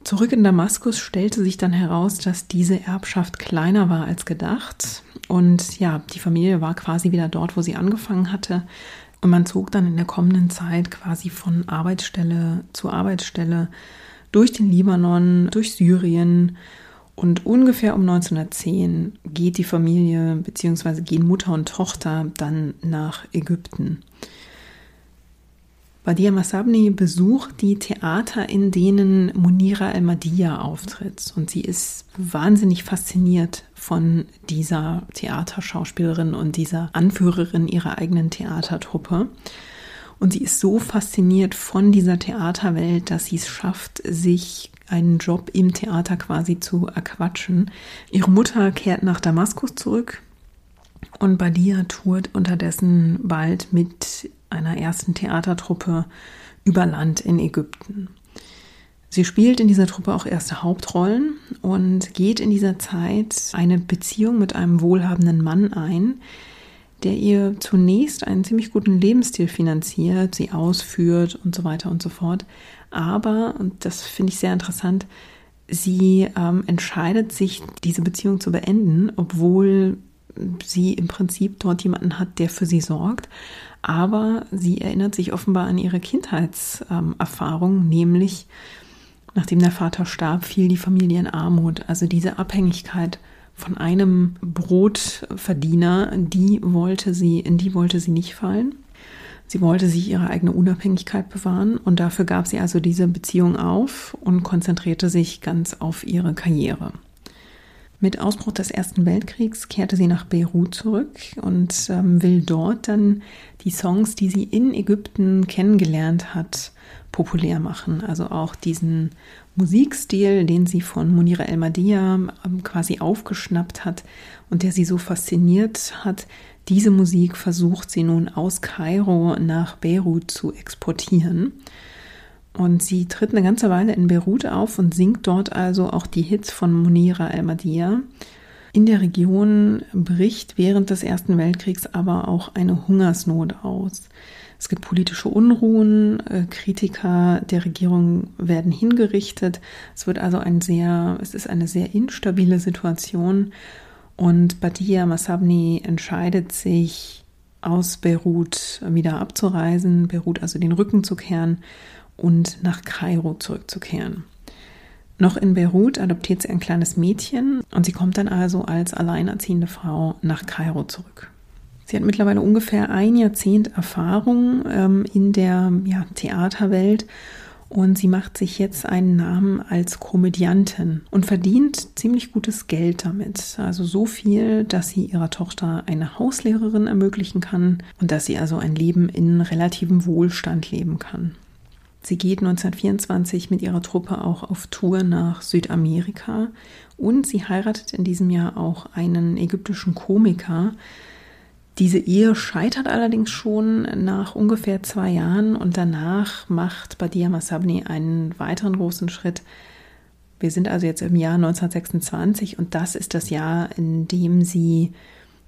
Zurück in Damaskus stellte sich dann heraus, dass diese Erbschaft kleiner war als gedacht. Und ja, die Familie war quasi wieder dort, wo sie angefangen hatte. Und man zog dann in der kommenden Zeit quasi von Arbeitsstelle zu Arbeitsstelle durch den Libanon, durch Syrien. Und ungefähr um 1910 geht die Familie bzw. gehen Mutter und Tochter dann nach Ägypten. Badia Masabni besucht die Theater, in denen Munira El-Madiyya auftritt. Und sie ist wahnsinnig fasziniert von dieser Theaterschauspielerin und dieser Anführerin ihrer eigenen Theatertruppe. Und sie ist so fasziniert von dieser Theaterwelt, dass sie es schafft, sich einen Job im Theater quasi zu erquatschen. Ihre Mutter kehrt nach Damaskus zurück und Badia tourt unterdessen bald mit einer ersten Theatertruppe über Land in Ägypten. Sie spielt in dieser Truppe auch erste Hauptrollen und geht in dieser Zeit eine Beziehung mit einem wohlhabenden Mann ein, der ihr zunächst einen ziemlich guten Lebensstil finanziert, sie ausführt und so weiter und so fort. Aber, und das finde ich sehr interessant, sie ähm, entscheidet sich, diese Beziehung zu beenden, obwohl sie im Prinzip dort jemanden hat, der für sie sorgt. Aber sie erinnert sich offenbar an ihre Kindheitserfahrung, ähm, nämlich nachdem der Vater starb, fiel die Familie in Armut. Also diese Abhängigkeit von einem Brotverdiener, die wollte sie, in die wollte sie nicht fallen. Sie wollte sich ihre eigene Unabhängigkeit bewahren und dafür gab sie also diese Beziehung auf und konzentrierte sich ganz auf ihre Karriere. Mit Ausbruch des Ersten Weltkriegs kehrte sie nach Beirut zurück und ähm, will dort dann die Songs, die sie in Ägypten kennengelernt hat, populär machen. Also auch diesen Musikstil, den sie von Munira El-Madiyya ähm, quasi aufgeschnappt hat und der sie so fasziniert hat, diese Musik versucht sie nun aus Kairo nach Beirut zu exportieren. Und sie tritt eine ganze Weile in Beirut auf und singt dort also auch die Hits von Munira al-Madiyya. In der Region bricht während des Ersten Weltkriegs aber auch eine Hungersnot aus. Es gibt politische Unruhen, äh, Kritiker der Regierung werden hingerichtet. Es wird also ein sehr, es ist eine sehr instabile Situation. Und Badia Masabni entscheidet sich, aus Beirut wieder abzureisen, Beirut also den Rücken zu kehren und nach Kairo zurückzukehren. Noch in Beirut adoptiert sie ein kleines Mädchen und sie kommt dann also als alleinerziehende Frau nach Kairo zurück. Sie hat mittlerweile ungefähr ein Jahrzehnt Erfahrung ähm, in der ja, Theaterwelt und sie macht sich jetzt einen Namen als Komödiantin und verdient ziemlich gutes Geld damit. Also so viel, dass sie ihrer Tochter eine Hauslehrerin ermöglichen kann und dass sie also ein Leben in relativem Wohlstand leben kann. Sie geht 1924 mit ihrer Truppe auch auf Tour nach Südamerika und sie heiratet in diesem Jahr auch einen ägyptischen Komiker. Diese Ehe scheitert allerdings schon nach ungefähr zwei Jahren und danach macht Badia Masabni einen weiteren großen Schritt. Wir sind also jetzt im Jahr 1926 und das ist das Jahr, in dem sie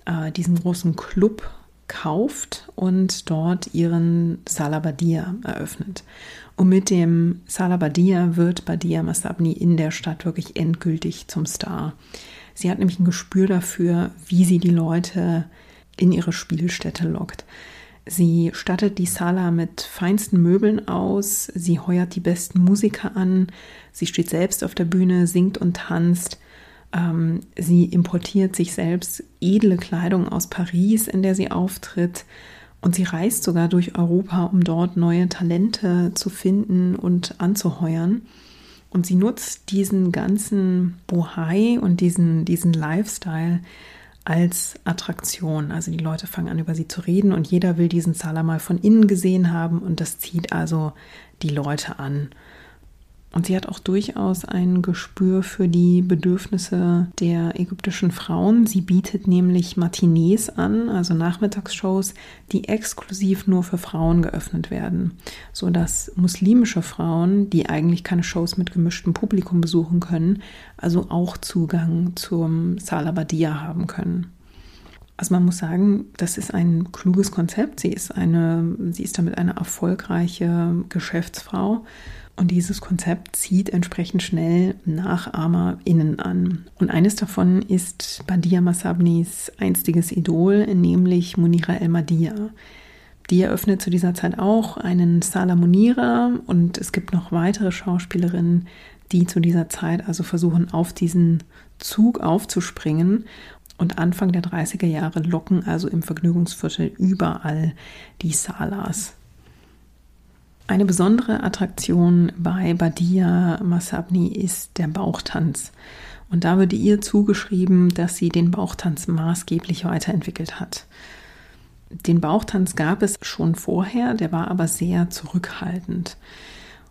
äh, diesen großen Club kauft und dort ihren Salabadia eröffnet. Und mit dem Salabadia wird Badia Masabni in der Stadt wirklich endgültig zum Star. Sie hat nämlich ein Gespür dafür, wie sie die Leute in ihre Spielstätte lockt. Sie stattet die Sala mit feinsten Möbeln aus, sie heuert die besten Musiker an, sie steht selbst auf der Bühne, singt und tanzt ähm, sie importiert sich selbst edle Kleidung aus Paris, in der sie auftritt. Und sie reist sogar durch Europa, um dort neue Talente zu finden und anzuheuern. Und sie nutzt diesen ganzen Bohai und diesen, diesen Lifestyle als Attraktion. Also die Leute fangen an, über sie zu reden und jeder will diesen Salah mal von innen gesehen haben und das zieht also die Leute an. Und sie hat auch durchaus ein Gespür für die Bedürfnisse der ägyptischen Frauen. Sie bietet nämlich Matinees an, also Nachmittagsshows, die exklusiv nur für Frauen geöffnet werden, sodass muslimische Frauen, die eigentlich keine Shows mit gemischtem Publikum besuchen können, also auch Zugang zum Salabadia haben können. Also man muss sagen, das ist ein kluges Konzept. Sie ist eine, sie ist damit eine erfolgreiche Geschäftsfrau und dieses Konzept zieht entsprechend schnell NachahmerInnen an. Und eines davon ist Badia Masabnis einstiges Idol, nämlich Munira El-Madia. Die eröffnet zu dieser Zeit auch einen Sala Munira und es gibt noch weitere Schauspielerinnen, die zu dieser Zeit also versuchen, auf diesen Zug aufzuspringen. Und Anfang der 30er Jahre locken also im Vergnügungsviertel überall die Salas. Eine besondere Attraktion bei Badia Masabni ist der Bauchtanz. Und da würde ihr zugeschrieben, dass sie den Bauchtanz maßgeblich weiterentwickelt hat. Den Bauchtanz gab es schon vorher, der war aber sehr zurückhaltend.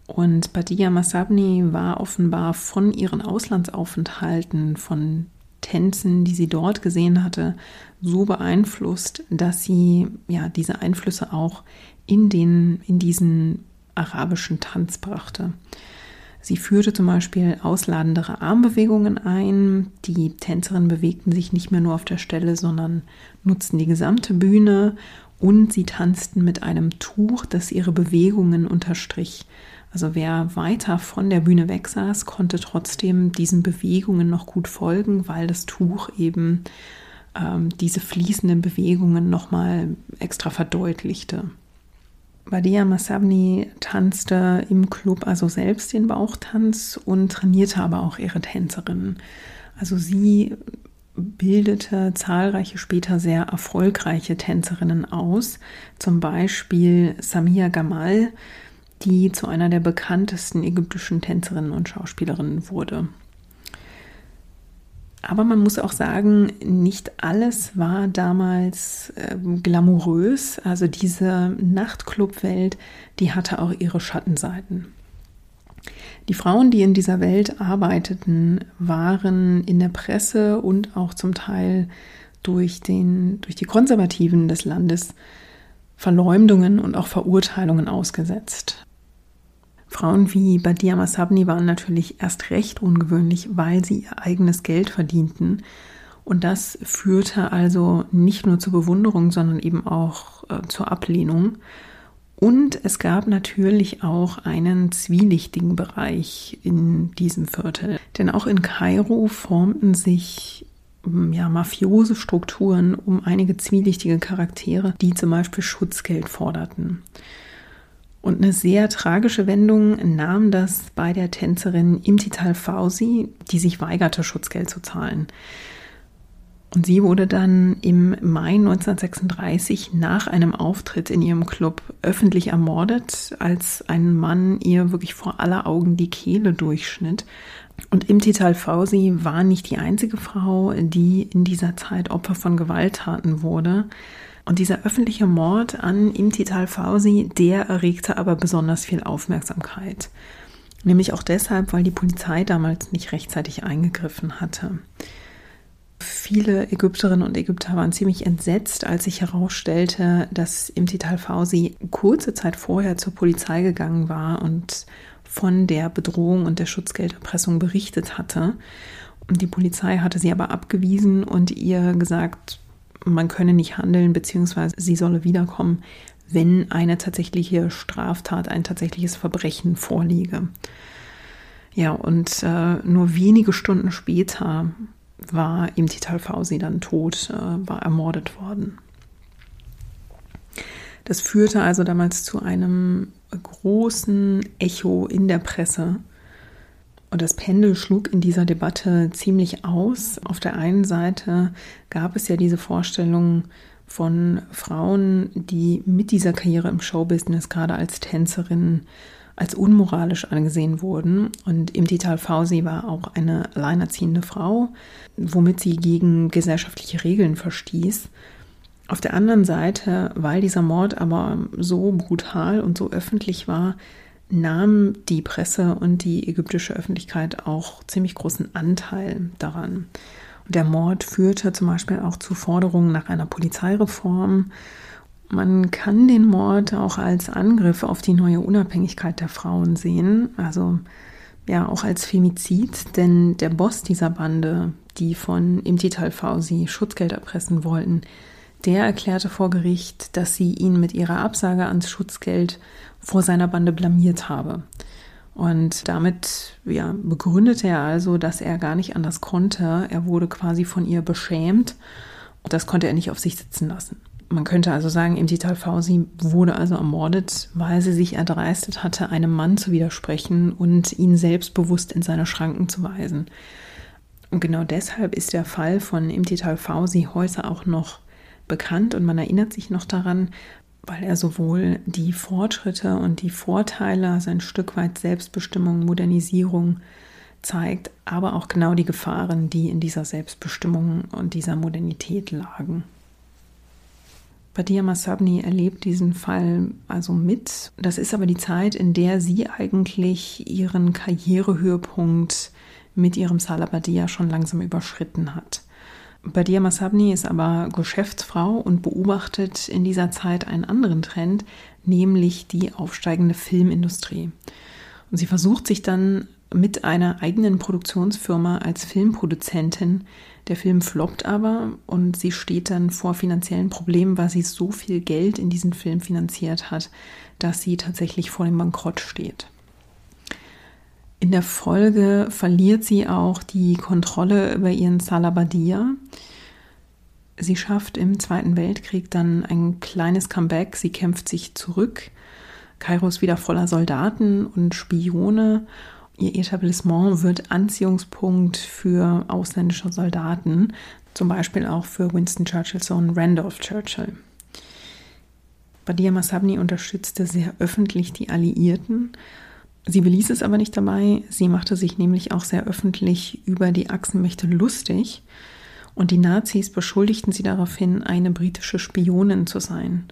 Und Badia Masabni war offenbar von ihren Auslandsaufenthalten, von Tänzen, die sie dort gesehen hatte, so beeinflusst, dass sie ja diese Einflüsse auch in den in diesen arabischen Tanz brachte. Sie führte zum Beispiel ausladendere Armbewegungen ein. Die Tänzerinnen bewegten sich nicht mehr nur auf der Stelle, sondern nutzten die gesamte Bühne und sie tanzten mit einem Tuch, das ihre Bewegungen unterstrich. Also wer weiter von der Bühne weg saß, konnte trotzdem diesen Bewegungen noch gut folgen, weil das Tuch eben ähm, diese fließenden Bewegungen nochmal extra verdeutlichte. Badia Masabni tanzte im Club also selbst den Bauchtanz und trainierte aber auch ihre Tänzerinnen. Also sie bildete zahlreiche später sehr erfolgreiche Tänzerinnen aus, zum Beispiel Samia Gamal, die zu einer der bekanntesten ägyptischen Tänzerinnen und Schauspielerinnen wurde. Aber man muss auch sagen, nicht alles war damals äh, glamourös. Also diese Nachtclubwelt, die hatte auch ihre Schattenseiten. Die Frauen, die in dieser Welt arbeiteten, waren in der Presse und auch zum Teil durch, den, durch die Konservativen des Landes Verleumdungen und auch Verurteilungen ausgesetzt. Frauen wie Badia Masabni waren natürlich erst recht ungewöhnlich, weil sie ihr eigenes Geld verdienten. Und das führte also nicht nur zur Bewunderung, sondern eben auch äh, zur Ablehnung. Und es gab natürlich auch einen zwielichtigen Bereich in diesem Viertel. Denn auch in Kairo formten sich hm, ja, mafiose Strukturen um einige zwielichtige Charaktere, die zum Beispiel Schutzgeld forderten. Und eine sehr tragische Wendung nahm das bei der Tänzerin Imtital Fausi, die sich weigerte, Schutzgeld zu zahlen. Und sie wurde dann im Mai 1936 nach einem Auftritt in ihrem Club öffentlich ermordet, als ein Mann ihr wirklich vor aller Augen die Kehle durchschnitt. Und Imtital Fausi war nicht die einzige Frau, die in dieser Zeit Opfer von Gewalttaten wurde. Und dieser öffentliche Mord an Imtital Fausi, der erregte aber besonders viel Aufmerksamkeit. Nämlich auch deshalb, weil die Polizei damals nicht rechtzeitig eingegriffen hatte. Viele Ägypterinnen und Ägypter waren ziemlich entsetzt, als sich herausstellte, dass Imtital Fausi kurze Zeit vorher zur Polizei gegangen war und von der Bedrohung und der Schutzgelderpressung berichtet hatte. Und die Polizei hatte sie aber abgewiesen und ihr gesagt, man könne nicht handeln, beziehungsweise sie solle wiederkommen, wenn eine tatsächliche Straftat, ein tatsächliches Verbrechen vorliege. Ja, und äh, nur wenige Stunden später war im Tital Fausi dann tot, äh, war ermordet worden. Das führte also damals zu einem großen Echo in der Presse und das Pendel schlug in dieser Debatte ziemlich aus. Auf der einen Seite gab es ja diese Vorstellung von Frauen, die mit dieser Karriere im Showbusiness gerade als Tänzerinnen als unmoralisch angesehen wurden. Und Imtital Fausi war auch eine alleinerziehende Frau, womit sie gegen gesellschaftliche Regeln verstieß. Auf der anderen Seite, weil dieser Mord aber so brutal und so öffentlich war, nahm die Presse und die ägyptische Öffentlichkeit auch ziemlich großen Anteil daran. Der Mord führte zum Beispiel auch zu Forderungen nach einer Polizeireform. Man kann den Mord auch als Angriff auf die neue Unabhängigkeit der Frauen sehen, also ja auch als Femizid, denn der Boss dieser Bande, die von Imtital Fausi Schutzgeld erpressen wollten, der erklärte vor Gericht, dass sie ihn mit ihrer Absage ans Schutzgeld vor seiner Bande blamiert habe. Und damit ja, begründete er also, dass er gar nicht anders konnte. Er wurde quasi von ihr beschämt. Und das konnte er nicht auf sich sitzen lassen. Man könnte also sagen, Imtital Fausi wurde also ermordet, weil sie sich erdreistet hatte, einem Mann zu widersprechen und ihn selbstbewusst in seine Schranken zu weisen. Und genau deshalb ist der Fall von Imtital Fausi heute auch noch bekannt und man erinnert sich noch daran, weil er sowohl die Fortschritte und die Vorteile, also Stück weit Selbstbestimmung, Modernisierung zeigt, aber auch genau die Gefahren, die in dieser Selbstbestimmung und dieser Modernität lagen. Badia Masabni erlebt diesen Fall also mit. Das ist aber die Zeit, in der sie eigentlich ihren Karrierehöhepunkt mit ihrem Salabadia schon langsam überschritten hat. Badia Masabni ist aber Geschäftsfrau und beobachtet in dieser Zeit einen anderen Trend, nämlich die aufsteigende Filmindustrie. Und sie versucht sich dann mit einer eigenen Produktionsfirma als Filmproduzentin. Der Film floppt aber und sie steht dann vor finanziellen Problemen, weil sie so viel Geld in diesen Film finanziert hat, dass sie tatsächlich vor dem Bankrott steht. In der Folge verliert sie auch die Kontrolle über ihren Salabadia. Sie schafft im Zweiten Weltkrieg dann ein kleines Comeback. Sie kämpft sich zurück. Kairo ist wieder voller Soldaten und Spione. Ihr Etablissement wird Anziehungspunkt für ausländische Soldaten, zum Beispiel auch für Winston Churchills Sohn Randolph Churchill. Badia Masabni unterstützte sehr öffentlich die Alliierten Sie beließ es aber nicht dabei. Sie machte sich nämlich auch sehr öffentlich über die Achsenmächte lustig. Und die Nazis beschuldigten sie daraufhin, eine britische Spionin zu sein.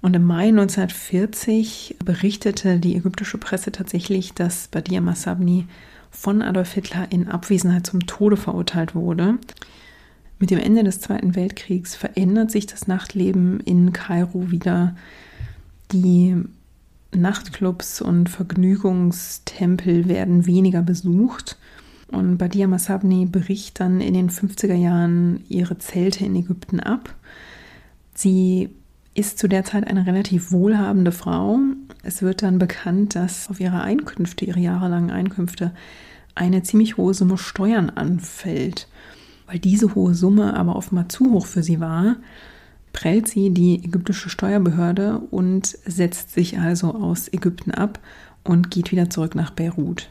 Und im Mai 1940 berichtete die ägyptische Presse tatsächlich, dass Badia Massabni von Adolf Hitler in Abwesenheit zum Tode verurteilt wurde. Mit dem Ende des Zweiten Weltkriegs verändert sich das Nachtleben in Kairo wieder. Die Nachtclubs und Vergnügungstempel werden weniger besucht. Und Badia Masabni bricht dann in den 50er Jahren ihre Zelte in Ägypten ab. Sie ist zu der Zeit eine relativ wohlhabende Frau. Es wird dann bekannt, dass auf ihre Einkünfte, ihre jahrelangen Einkünfte, eine ziemlich hohe Summe Steuern anfällt. Weil diese hohe Summe aber offenbar zu hoch für sie war, prellt sie die ägyptische Steuerbehörde und setzt sich also aus Ägypten ab und geht wieder zurück nach Beirut.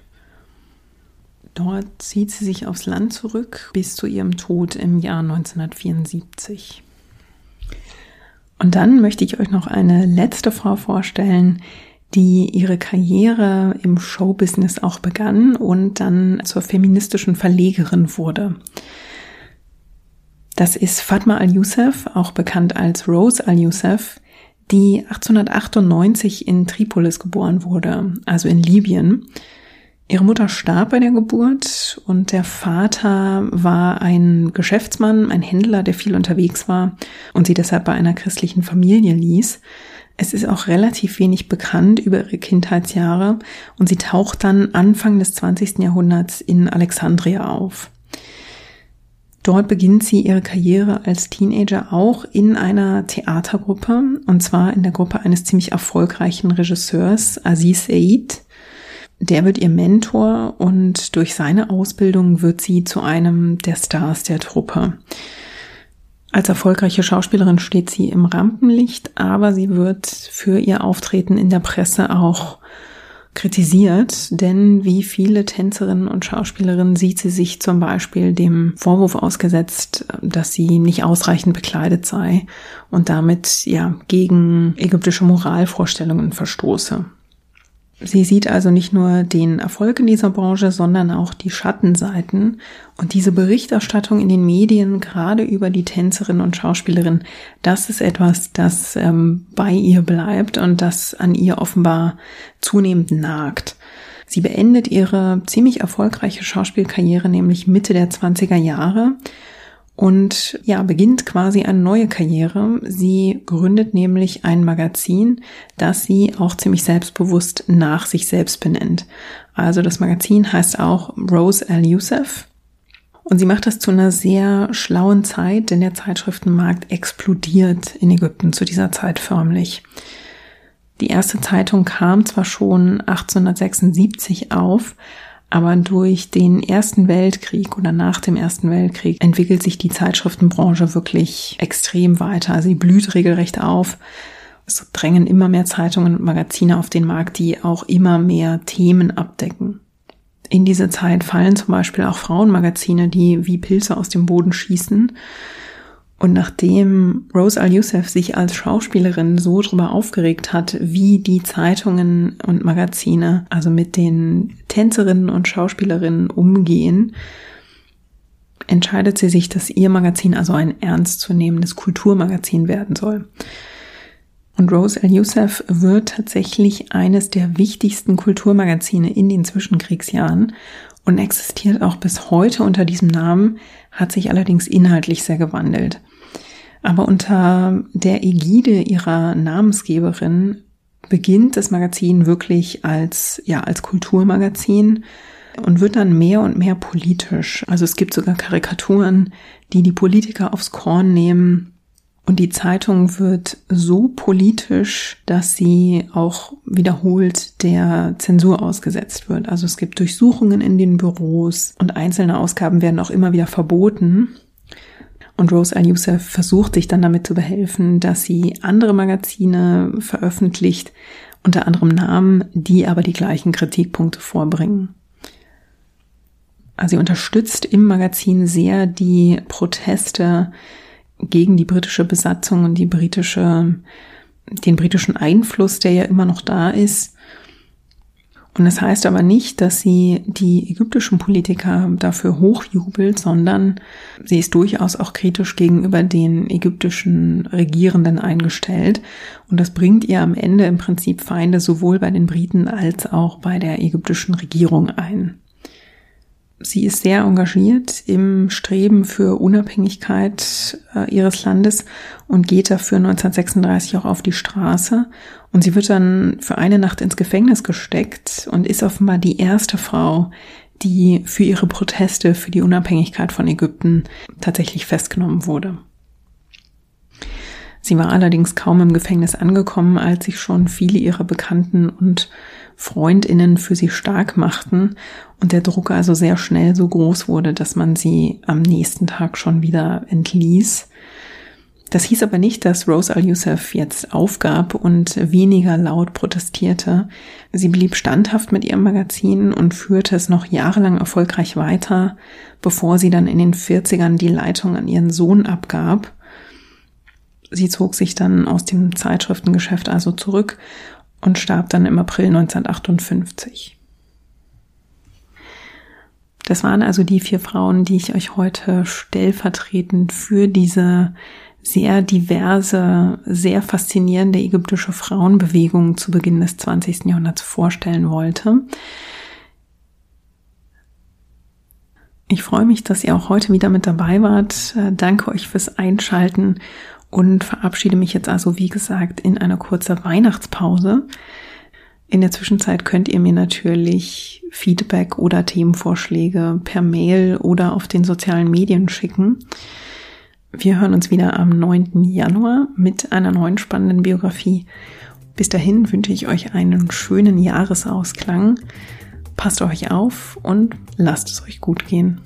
Dort zieht sie sich aufs Land zurück bis zu ihrem Tod im Jahr 1974. Und dann möchte ich euch noch eine letzte Frau vorstellen, die ihre Karriere im Showbusiness auch begann und dann zur feministischen Verlegerin wurde. Das ist Fatma al-Youssef, auch bekannt als Rose al-Youssef, die 1898 in Tripolis geboren wurde, also in Libyen. Ihre Mutter starb bei der Geburt und der Vater war ein Geschäftsmann, ein Händler, der viel unterwegs war und sie deshalb bei einer christlichen Familie ließ. Es ist auch relativ wenig bekannt über ihre Kindheitsjahre und sie taucht dann Anfang des 20. Jahrhunderts in Alexandria auf. Dort beginnt sie ihre Karriere als Teenager auch in einer Theatergruppe, und zwar in der Gruppe eines ziemlich erfolgreichen Regisseurs, Aziz Said. Der wird ihr Mentor und durch seine Ausbildung wird sie zu einem der Stars der Truppe. Als erfolgreiche Schauspielerin steht sie im Rampenlicht, aber sie wird für ihr Auftreten in der Presse auch kritisiert, denn wie viele Tänzerinnen und Schauspielerinnen sieht sie sich zum Beispiel dem Vorwurf ausgesetzt, dass sie nicht ausreichend bekleidet sei und damit ja gegen ägyptische Moralvorstellungen verstoße. Sie sieht also nicht nur den Erfolg in dieser Branche, sondern auch die Schattenseiten. Und diese Berichterstattung in den Medien, gerade über die Tänzerin und Schauspielerin, das ist etwas, das ähm, bei ihr bleibt und das an ihr offenbar zunehmend nagt. Sie beendet ihre ziemlich erfolgreiche Schauspielkarriere nämlich Mitte der 20er Jahre und ja, beginnt quasi eine neue Karriere. Sie gründet nämlich ein Magazin, das sie auch ziemlich selbstbewusst nach sich selbst benennt. Also das Magazin heißt auch Rose Al Youssef. Und sie macht das zu einer sehr schlauen Zeit, denn der Zeitschriftenmarkt explodiert in Ägypten zu dieser Zeit förmlich. Die erste Zeitung kam zwar schon 1876 auf, aber durch den Ersten Weltkrieg oder nach dem Ersten Weltkrieg entwickelt sich die Zeitschriftenbranche wirklich extrem weiter. Sie blüht regelrecht auf. Es drängen immer mehr Zeitungen und Magazine auf den Markt, die auch immer mehr Themen abdecken. In diese Zeit fallen zum Beispiel auch Frauenmagazine, die wie Pilze aus dem Boden schießen und nachdem Rose Al-Youssef sich als Schauspielerin so drüber aufgeregt hat, wie die Zeitungen und Magazine, also mit den Tänzerinnen und Schauspielerinnen umgehen, entscheidet sie sich, dass ihr Magazin also ein ernstzunehmendes Kulturmagazin werden soll. Und Rose Al-Youssef wird tatsächlich eines der wichtigsten Kulturmagazine in den Zwischenkriegsjahren und existiert auch bis heute unter diesem Namen, hat sich allerdings inhaltlich sehr gewandelt. Aber unter der Ägide ihrer Namensgeberin beginnt das Magazin wirklich als, ja, als Kulturmagazin und wird dann mehr und mehr politisch. Also es gibt sogar Karikaturen, die die Politiker aufs Korn nehmen und die Zeitung wird so politisch, dass sie auch wiederholt der Zensur ausgesetzt wird. Also es gibt Durchsuchungen in den Büros und einzelne Ausgaben werden auch immer wieder verboten. Und Rose Al-Youssef versucht sich dann damit zu behelfen, dass sie andere Magazine veröffentlicht, unter anderem Namen, die aber die gleichen Kritikpunkte vorbringen. Also sie unterstützt im Magazin sehr die Proteste gegen die britische Besatzung und die britische, den britischen Einfluss, der ja immer noch da ist. Und das heißt aber nicht, dass sie die ägyptischen Politiker dafür hochjubelt, sondern sie ist durchaus auch kritisch gegenüber den ägyptischen Regierenden eingestellt. Und das bringt ihr am Ende im Prinzip Feinde sowohl bei den Briten als auch bei der ägyptischen Regierung ein. Sie ist sehr engagiert im Streben für Unabhängigkeit äh, ihres Landes und geht dafür 1936 auch auf die Straße. Und sie wird dann für eine Nacht ins Gefängnis gesteckt und ist offenbar die erste Frau, die für ihre Proteste für die Unabhängigkeit von Ägypten tatsächlich festgenommen wurde. Sie war allerdings kaum im Gefängnis angekommen, als sich schon viele ihrer Bekannten und Freundinnen für sie stark machten und der Druck also sehr schnell so groß wurde, dass man sie am nächsten Tag schon wieder entließ. Das hieß aber nicht, dass Rose Al-Youssef jetzt aufgab und weniger laut protestierte. Sie blieb standhaft mit ihrem Magazin und führte es noch jahrelang erfolgreich weiter, bevor sie dann in den 40ern die Leitung an ihren Sohn abgab. Sie zog sich dann aus dem Zeitschriftengeschäft also zurück und starb dann im April 1958. Das waren also die vier Frauen, die ich euch heute stellvertretend für diese sehr diverse, sehr faszinierende ägyptische Frauenbewegung zu Beginn des 20. Jahrhunderts vorstellen wollte. Ich freue mich, dass ihr auch heute wieder mit dabei wart. Danke euch fürs Einschalten und verabschiede mich jetzt also, wie gesagt, in einer kurzen Weihnachtspause. In der Zwischenzeit könnt ihr mir natürlich Feedback oder Themenvorschläge per Mail oder auf den sozialen Medien schicken. Wir hören uns wieder am 9. Januar mit einer neuen spannenden Biografie. Bis dahin wünsche ich euch einen schönen Jahresausklang. Passt euch auf und lasst es euch gut gehen.